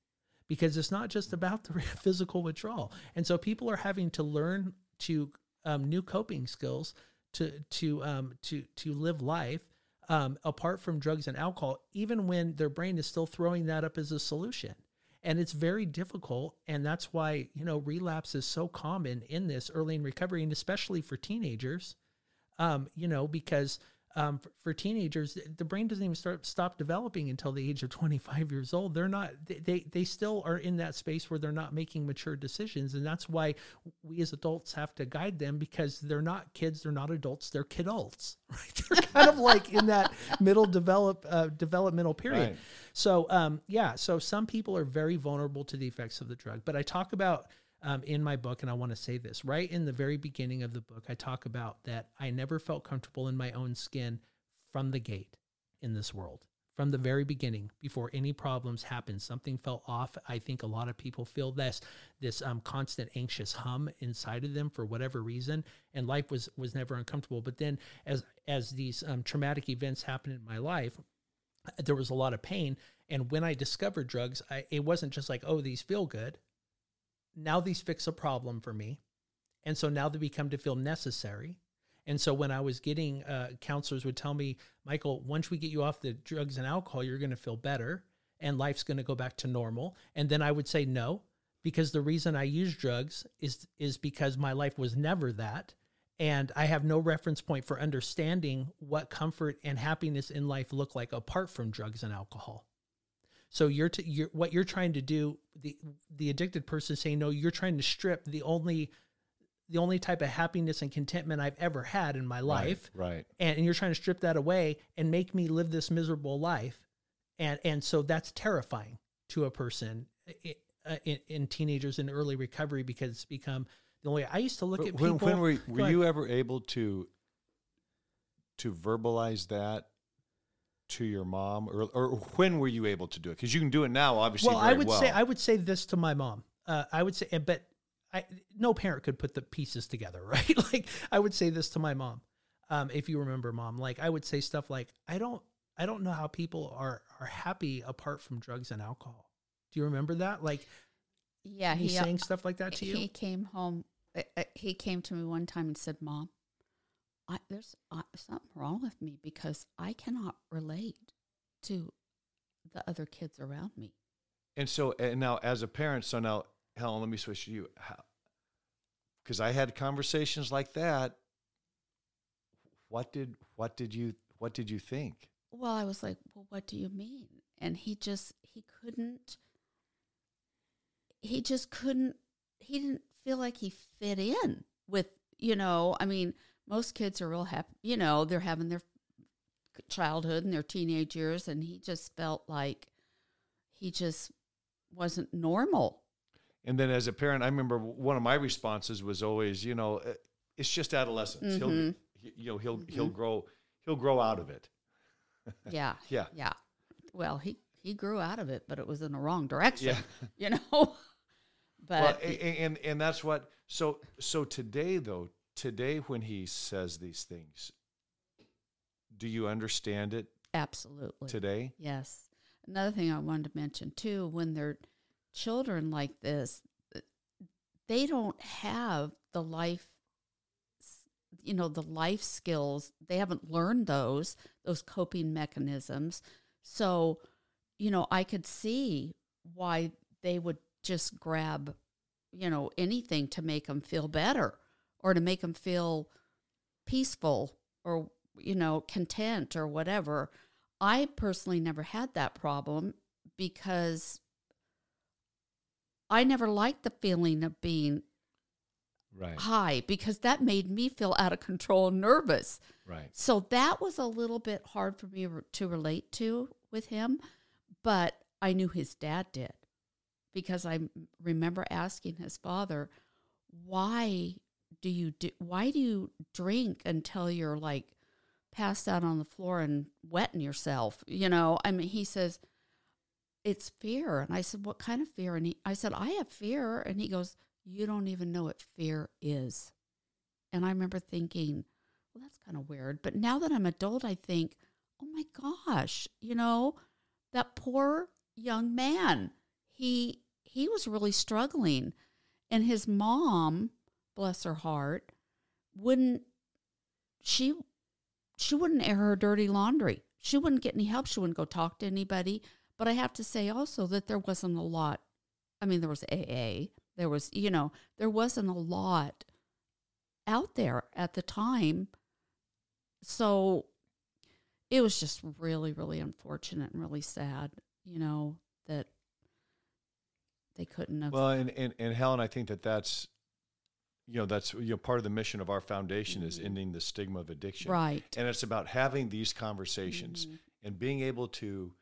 because it's not just about the <laughs> physical withdrawal. And so people are having to learn to um, new coping skills to to um, to to live life um, apart from drugs and alcohol, even when their brain is still throwing that up as a solution. And it's very difficult, and that's why you know relapse is so common in this early in recovery, and especially for teenagers. Um, you know, because um, for, for teenagers, the brain doesn't even start stop developing until the age of 25 years old. They're not they, they still are in that space where they're not making mature decisions, and that's why we as adults have to guide them because they're not kids, they're not adults, they're kidults, <laughs> right? They're kind of like in that <laughs> middle develop uh, developmental period. Right. So um, yeah, so some people are very vulnerable to the effects of the drug, but I talk about um, in my book, and I want to say this right in the very beginning of the book, I talk about that I never felt comfortable in my own skin from the gate in this world. From the very beginning, before any problems happened, something felt off. I think a lot of people feel this this um, constant anxious hum inside of them for whatever reason, and life was was never uncomfortable. But then, as as these um, traumatic events happened in my life, there was a lot of pain. And when I discovered drugs, I, it wasn't just like, oh, these feel good. Now these fix a problem for me. And so now they become to feel necessary. And so when I was getting, uh, counselors would tell me, Michael, once we get you off the drugs and alcohol, you're going to feel better and life's going to go back to normal. And then I would say no, because the reason I use drugs is is because my life was never that and I have no reference point for understanding what comfort and happiness in life look like apart from drugs and alcohol. So you're, t- you're what you're trying to do. The the addicted person saying no. You're trying to strip the only the only type of happiness and contentment I've ever had in my life, Right. and, and you're trying to strip that away and make me live this miserable life, and and so that's terrifying to a person uh, in, in teenagers in early recovery because it's become the only. I used to look at when, people. when were, were you ever able to to verbalize that to your mom, or or when were you able to do it? Because you can do it now, obviously. well, very I would well. say I would say this to my mom. Uh, I would say, but I no parent could put the pieces together, <laughs> right? like I would say this to my mom. Um, if you remember, mom, like I would say stuff like, "I don't, I don't know how people are are happy apart from drugs and alcohol." Do you remember that? Like Yeah, he's he uh, saying stuff like that to you. He came home. uh, uh, He came to me one time and said, "Mom, I, there's uh, something wrong with me because I cannot relate to the other kids around me." And so, and now as a parent, so now, Helen, let me switch to you. Because I had conversations like that. What did what did you what did you think? Well, I was like, "Well, what do you mean?" And he just he couldn't. He just couldn't. He didn't feel like he fit in with you know. I mean, most kids are real happy. You know, they're having their childhood and their teenage years, and he just felt like he just wasn't normal. and then as a parent, I remember one of my responses was always, you know, "Uh, it's just adolescence. He'll, Mhm. he- you know, he'll he'll grow he'll grow out of it. <laughs> Yeah. Yeah. Yeah. Well, he he grew out of it, but it was in the wrong direction. Yeah. <laughs> You know. <laughs> But a- a- and and that's what. So so today though, today when he says these things, do you understand it absolutely. today? Yes. Another thing I wanted to mention too, when they're children like this, they don't have the life, you know, the life skills. They haven't learned those, those coping mechanisms. So, you know, I could see why they would just grab, you know, anything to make them feel better or to make them feel peaceful or, you know, content or whatever. I personally never had that problem because I never liked the feeling of being Right. high because that made me feel out of control and nervous. Right. So that was a little bit hard for me to relate to with him, but I knew his dad did because I remember asking his father, "Why do you do, why do you drink until you're like passed out on the floor and wetting yourself?" You know, I mean, he says it's fear, and I said, "What kind of fear?" And he, I said, "I have fear," and he goes, "You don't even know what fear is." And I remember thinking, well, that's kind of weird. But now that I'm adult, I think, oh my gosh, you know, that poor young man. He he was really struggling, and his mom, bless her heart, wouldn't she she wouldn't air her dirty laundry. She wouldn't get any help. She wouldn't go talk to anybody. But I have to say also that there wasn't a lot. I mean, there was AA. There was, you know, there wasn't a lot out there at the time. So it was just really, really unfortunate and really sad, you know, that they couldn't have. Well, and, and and Helen, I think that that's you know that's you know part of the mission of our foundation is ending the stigma of addiction. right. And it's about having these conversations Mhm. and being able to,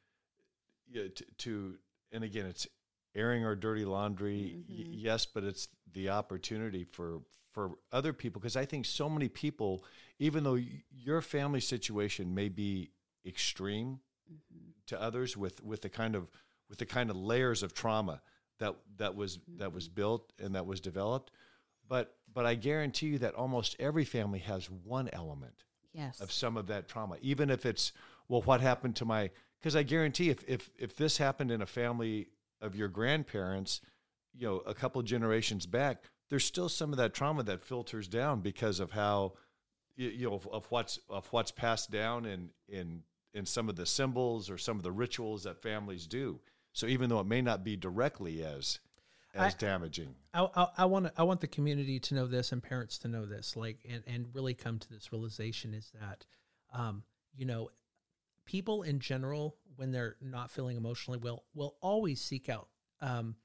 yeah, to, to and again, it's airing our dirty laundry, y- Mhm. yes, but it's the opportunity for for other people because I think so many people, even though y- your family situation may be extreme Mhm. to others with with the kind of with the kind of layers of trauma that that was that was built and that was developed, but but I guarantee you that almost every family has one element Yes. of some of that trauma, even if it's well, what happened to my? Because I guarantee if if if this happened in a family of your grandparents, you know, a couple generations back, there's still some of that trauma that filters down because of how you, know of, of what's of what's passed down in in in some of the symbols or some of the rituals that families do. So even though it may not be directly as as I- damaging, I, I, I want I want the community to know this and parents to know this, like, and, and really come to this realization is that, um, you know, people in general, when they're not feeling emotionally well, will always seek out um,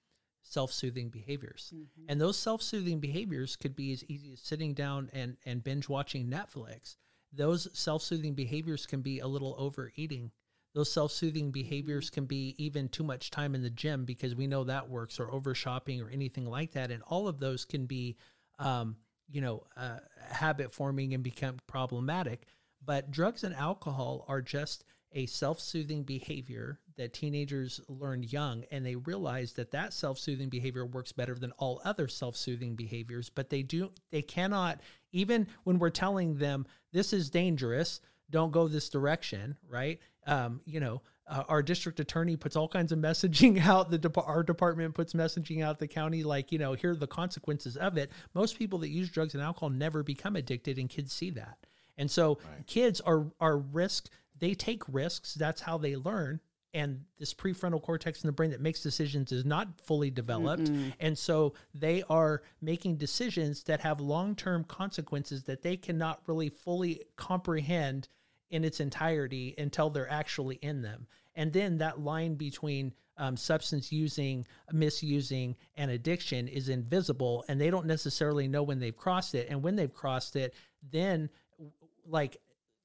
self-soothing behaviors, and those self-soothing behaviors could be as easy as sitting down and and binge watching Netflix. Those self-soothing behaviors can be a little overeating those self-soothing behaviors can be even too much time in the gym because we know that works or over shopping or anything like that. And all of those can be um, you know uh, habit forming and become problematic. But drugs and alcohol are just a self-soothing behavior that teenagers learn young and they realize that that self-soothing behavior works better than all other self-soothing behaviors. But they do they cannot even when we're telling them this is dangerous don't go this direction, right? Um, you know, uh, our district attorney puts all kinds of <laughs> messaging out. The dep- our department puts messaging out. The county, like you know, here are the consequences of it. Most people that use drugs and alcohol never become addicted, and kids see that. And so, kids are are risk. They take risks. That's how they learn. And this prefrontal cortex in the brain that makes decisions is not fully developed. And so they are making decisions that have long term consequences that they cannot really fully comprehend in its entirety until they're actually in them. And then that line between um, substance using, misusing, and addiction is invisible, and they don't necessarily know when they've crossed it. And when they've crossed it, then like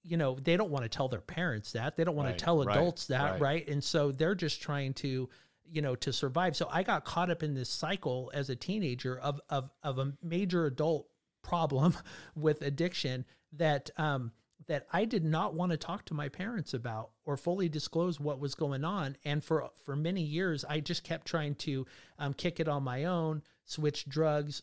you know they don't want to tell their parents that they don't want Right, to tell right, adults that right. right and so they're just trying to you know to survive so i got caught up in this cycle as a teenager of of of a major adult problem <laughs> with addiction that um that I did not want to talk to my parents about or fully disclose what was going on. And for for many years, I just kept trying to um, kick it on my own, switch drugs,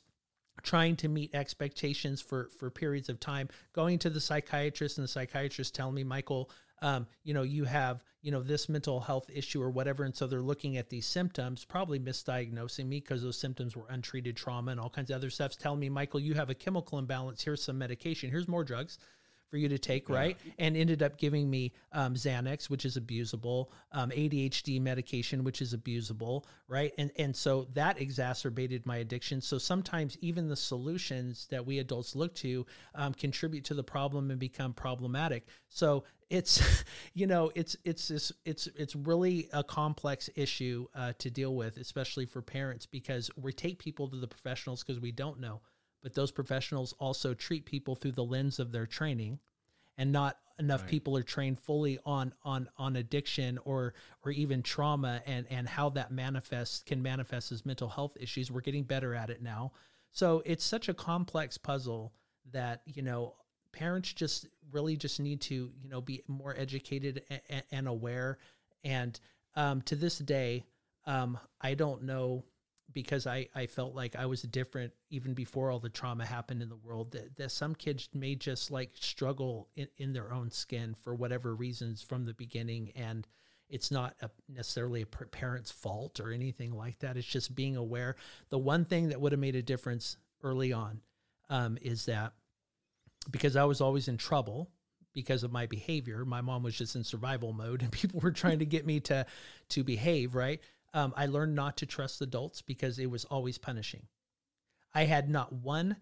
trying to meet expectations for for periods of time. Going to the psychiatrist and the psychiatrist telling me, Michael, um, you know, you have you know this mental health issue or whatever, and so they're looking at these symptoms, probably misdiagnosing me because those symptoms were untreated trauma and all kinds of other stuff. Telling me, Michael, you have a chemical imbalance. Here's some medication. Here's more drugs for you to take, right? And ended up giving me um, Xanax, which is abusable, um, ADHD medication, which is abusable, right? And and so that exacerbated my addiction. So sometimes even the solutions that we adults look to um, contribute to the problem and become problematic. So it's <laughs> you know it's it's it's it's it's really a complex issue uh, to deal with, especially for parents, because we take people to the professionals because we don't know but those professionals also treat people through the lens of their training and not enough Right. people are trained fully on on on addiction or or even trauma and and how that manifests can manifest as mental health issues. We're getting better at it now. So it's such a complex puzzle that you know parents just really just need to you know be more educated and, and aware. And um, to this day um, i don't know because I, I felt like I was different even before all the trauma happened in the world that, that some kids may just like struggle in, in their own skin for whatever reasons from the beginning and it's not a, necessarily a parent's fault or anything like that it's just being aware the one thing that would have made a difference early on um, is that because I was always in trouble because of my behavior. My mom was just in survival mode and <laughs> people were trying to get me to to behave, right? Um, I learned not to trust adults because it was always punishing. I had not one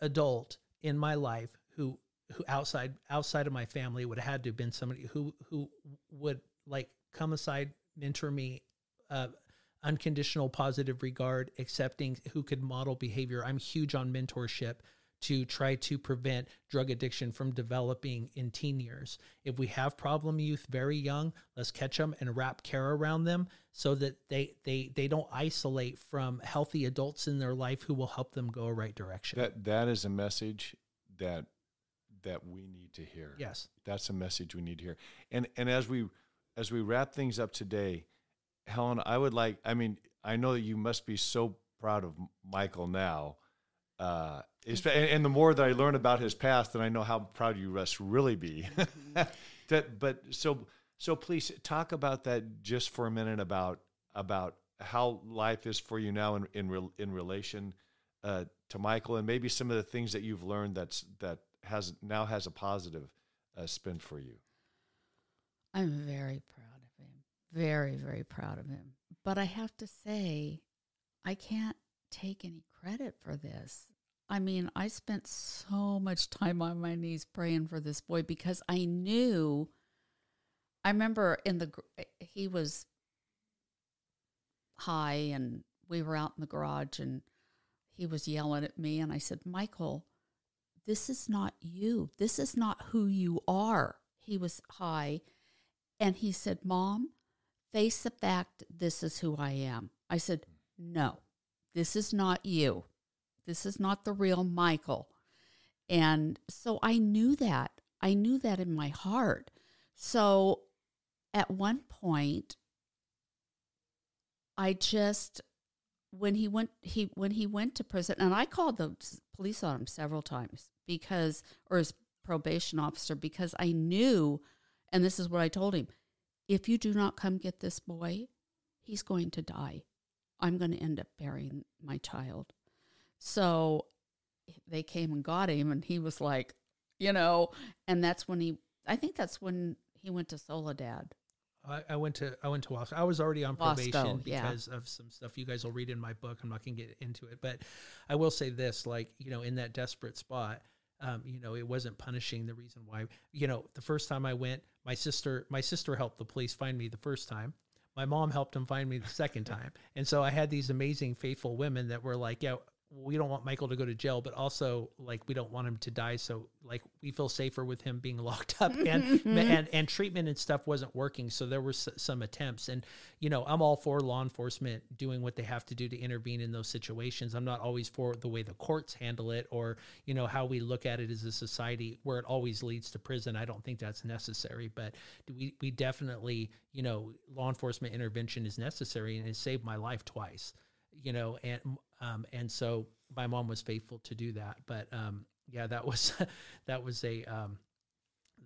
adult in my life who who outside outside of my family would have had to have been somebody who who would like come aside, mentor me, uh, unconditional positive regard, accepting who could model behavior. I'm huge on mentorship to try to prevent drug addiction from developing in teen years. If we have problem youth very young, let's catch them and wrap care around them so that they they they don't isolate from healthy adults in their life who will help them go a right direction. That that is a message that that we need to hear. yes. That's a message we need to hear. And and as we as we wrap things up today, Helen, I would like I mean, I know that you must be so proud of Michael now. Uh, and, and the more that I learn about his past, then I know how proud you must really be. <laughs> that, but so so please talk about that just for a minute about about how life is for you now in in, in relation uh, to Michael, and maybe some of the things that you've learned that's that has now has a positive uh, spin for you. I'm very proud of him. Very, very proud of him. But I have to say, I can't take any credit for this. I mean, I spent so much time on my knees praying for this boy because I knew. I remember in the eh, he was high and we were out in the garage and he was yelling at me and I said, "Michael, this is not you. This is not who you are." He was high and he said, Mom, face the fact this is who I am. I said, No, this is not you. This is not the real Michael. And so I knew that. I knew that in my heart. So at one point, I just when he went he when he went to prison and I called the police on him several times because or his probation officer because I knew and this is what I told him if you do not come get this boy he's going to die I'm going to end up burying my child so they came and got him and he was like you know and that's when he I think that's when he went to Soledad I, I went to I went to Wasco. I was already on Wasco, probation yeah. because of some stuff you guys will read in my book. I'm not gonna get into it, but I will say this: like you know, in that desperate spot, um, you know, it wasn't punishing the reason why. You know, the first time I went, my sister my sister helped the police find me the first time. My mom helped him find me the second time, and so I had these amazing faithful women that were like, "Yeah, we don't want Michael to go to jail, but also like we don't want him to die. So like we feel safer with him being <laughs> locked up and <laughs> mm-hmm. and and treatment and stuff wasn't working. So there were s- some attempts, and you know I'm all for law enforcement doing what they have to do to intervene in those situations. I'm not always for the way the courts handle it or you know how we look at it as a society where it always leads to prison. I don't think that's necessary, but we we definitely you know law enforcement intervention is necessary and it saved my life twice you know, and um, and so my mom was faithful to do that. But um, yeah, that was <laughs> that was a um,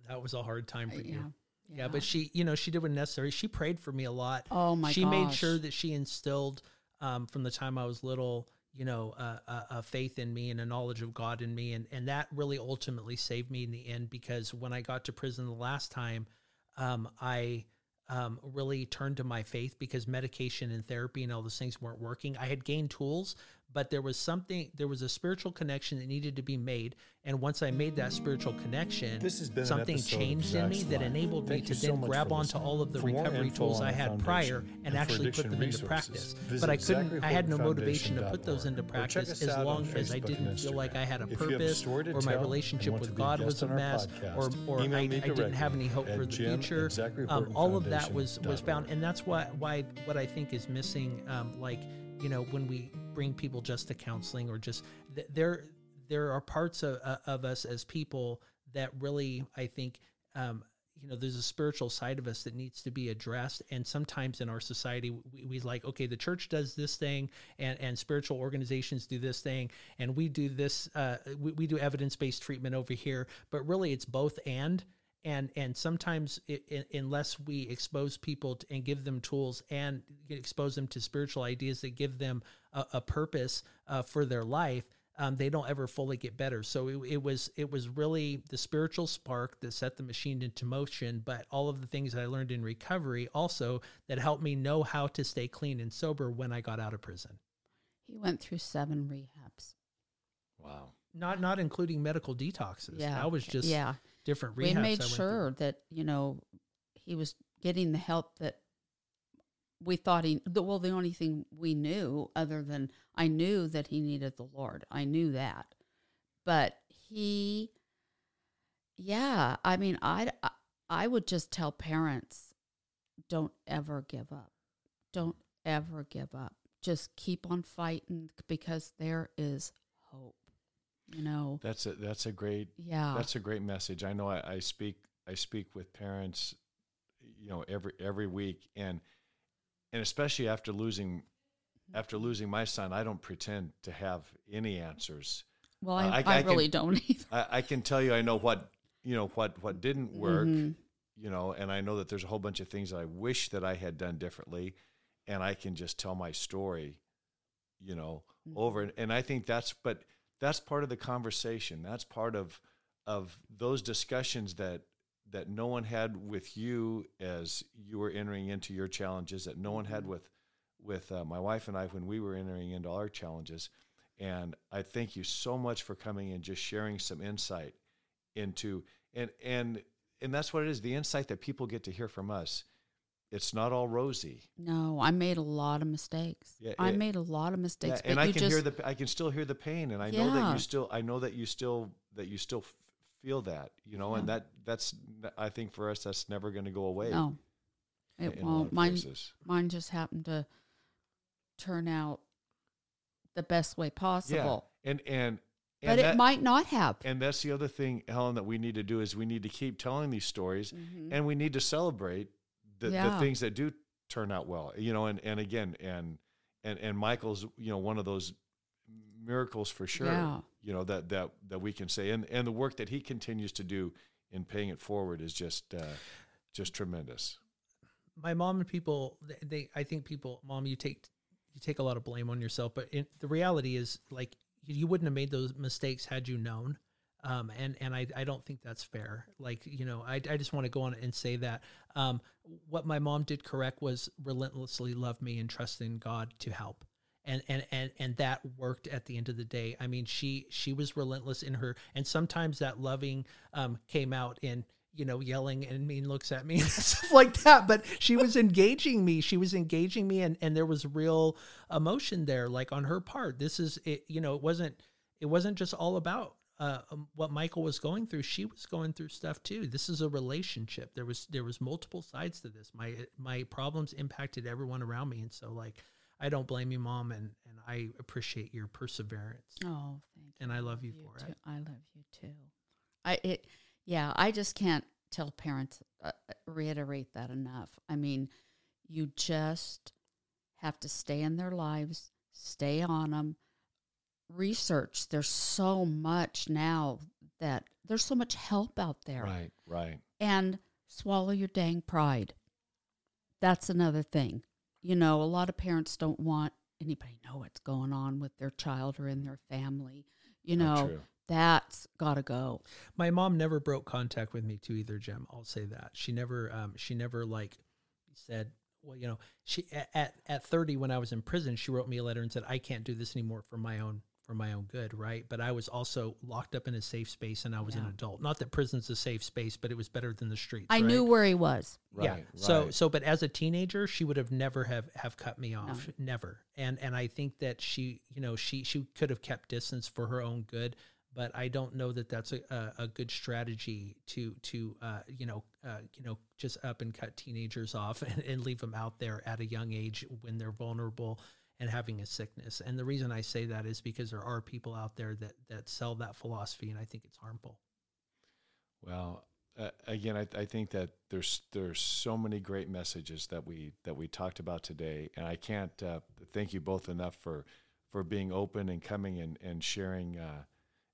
that was a hard time for Uh, you. yeah, Yeah. but she, you know, she did what necessary. She prayed for me a lot. Oh my She made sure that she instilled um, from the time I was little, you know, uh, a, a faith in me and a knowledge of God in me, and and that really ultimately saved me in the end because when I got to prison the last time, um, I um, really turned to my faith because medication and therapy and all those things weren't working. I had gained tools, but there was something, there was a spiritual connection that needed to be made. And once I made that spiritual connection, This has been something changed in me Zach's that enabled Thank me to then grab onto all of the For recovery tools I had prior and and actually put them into practice. visit But I couldn't, I had no motivation to put those into practice as long as I didn't feel like I had a purpose or my relationship with to be a God was a mess or, or I, I didn't have any hope for the future. Um, all of that was was found, and that's why why what I think is missing. Um, like you know, when we bring people just to counseling or just th- there there are parts of, of us as people that really I think um, you know there's a spiritual side of us that needs to be addressed. And sometimes in our society we, we like okay the church does this thing and and spiritual organizations do this thing and we do this uh, we, we do evidence-based treatment over here. But really it's both and and and sometimes it, it, unless we expose people to, and give them tools and expose them to spiritual ideas that give them a, a purpose uh, for their life um, they don't ever fully get better so it, it was it was really the spiritual spark that set the machine into motion but all of the things that i learned in recovery also that helped me know how to stay clean and sober when i got out of prison He went through seven rehabs. Wow. not not including medical detoxes Yeah. that was just yeah. Different rehabs we made went through. sure that you know he was getting the help that we thought he the, well the only thing we knew other than i knew that he needed the lord. I knew that. But he yeah i mean i i would just tell parents don't ever give up. Don't ever give up. Just keep on fighting because there is hope you know That's a that's a great yeah that's a great message. I know I, I speak I speak with parents, you know, every every week, and and especially after losing after losing my son, I don't pretend to have any answers. well Uh, i, I- I, I can- really don't <laughs> either I, I can tell you, I know what you know what what didn't work, Mhm. you know, and I know that there's a whole bunch of things that I wish that I had done differently, and I can just tell my story, you know, Mm-hmm. over and, and I think that's but that's part of the conversation. That's part of of those discussions that that no one had with you as you were entering into your challenges that no one had with with uh, my wife and I when we were entering into our challenges. And I thank you so much for coming and just sharing some insight into and and and that's what it is the insight that people get to hear from us. It's not all rosy. No, I made a lot of mistakes. Yeah, I made a lot of mistakes. Yeah, and I can just, hear the I can still hear the pain, and I know that you still I know that you still that you still f- feel that you know, and that that's I think for us that's never going to go away. no, it won't. Mine, mine just happened to turn out the best way Yeah, possible. and and and but that, it might not have. and that's the other thing, Helen, that we need to do is we need to keep telling these stories, Mhm. and we need to celebrate the, the things that do turn out well. You know, and and again, and and and Michael's you know one of those miracles for sure. Yeah. You know that that that we can say, and and the work that he continues to do in paying it forward is just uh, just tremendous. my mom and people they, they i think people mom you take you take a lot of blame on yourself but in, the reality is like you, you wouldn't have made those mistakes had you known um, and and I, I don't think that's fair. Like you know, I, I just want to go on and say that um, what my mom did correct was relentlessly love me and trust in God to help, and and and and that worked at the end of the day. I mean, she she was relentless in her, and sometimes that loving um, came out in you know, yelling and mean looks at me <laughs> and stuff like that. But she was engaging me. She was engaging me, and and there was real emotion there, like on her part. This is it. You know, it wasn't it wasn't just all about uh, um, what Michael was going through. She was going through stuff too. This is a relationship. There was there was multiple sides to this. My my problems impacted everyone around me, and so like I don't blame you, mom, and and I appreciate your perseverance. Oh, thank you. And I love you for too. it. I love you too. I it yeah. I just can't tell parents uh, uh, reiterate that enough. I mean, you just have to stay in their lives, stay on them, research. There's so much now that there's so much help out there, Right, right. and swallow your dang pride. That's another thing. You know, a lot of parents don't want anybody know what's going on with their child or in their family. You know, true. that's got to go. My mom never broke contact with me too either, Jim. I'll say that. She never um she never like said, well, you know, she at at 30 when I was in prison, she wrote me a letter and said, "I can't do this anymore for my own for my own good, right?" But I was also locked up in a safe space and I was an adult. Not that prison's a safe space, but it was better than the streets. I right? knew where he was. yeah. Right, So so but as a teenager, she would have never have have cut me off. Never. And and I think that she, you know, she she could have kept distance for her own good, but I don't know that that's a a, a good strategy to to uh you know, uh you know, just up and cut teenagers off <laughs> and, and leave them out there at a young age when they're vulnerable and having a sickness. And the reason I say that is because there are people out there that that sell that philosophy and I think it's harmful. Well, uh, again, I, I think that there's there's so many great messages that we that we talked about today, and I can't uh, thank you both enough for for being open and coming and and sharing uh,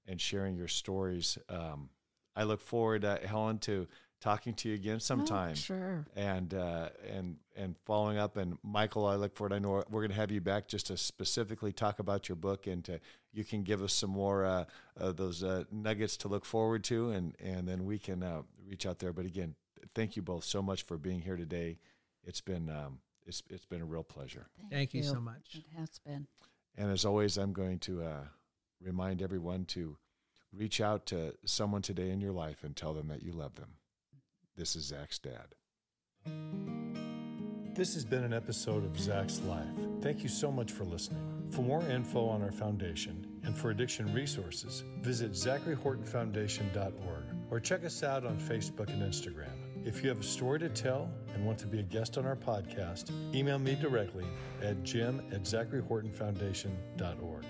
and sharing your stories. Um, I look forward, uh, Helen, to talking to you again sometime Oh, sure. and uh, and and following up. And Michael, I look forward. I know we're going to have you back just to specifically talk about your book, and to you can give us some more uh, uh, those uh, nuggets to look forward to, and and then we can uh, reach out there. But again, thank you both so much for being here today. It's been um, it's it's been a real pleasure. Thank you so much. It has been. And as always, I'm going to uh, remind everyone to reach out to someone today in your life and tell them that you love them. This is Zach's dad. This has been an episode of Zach's Life. Thank you so much for listening. For more info on our foundation and for addiction resources, visit zacharyhortonfoundation.org or check us out on Facebook and Instagram. If you have a story to tell and want to be a guest on our podcast, email me directly at jim at zacharyhortonfoundation.org.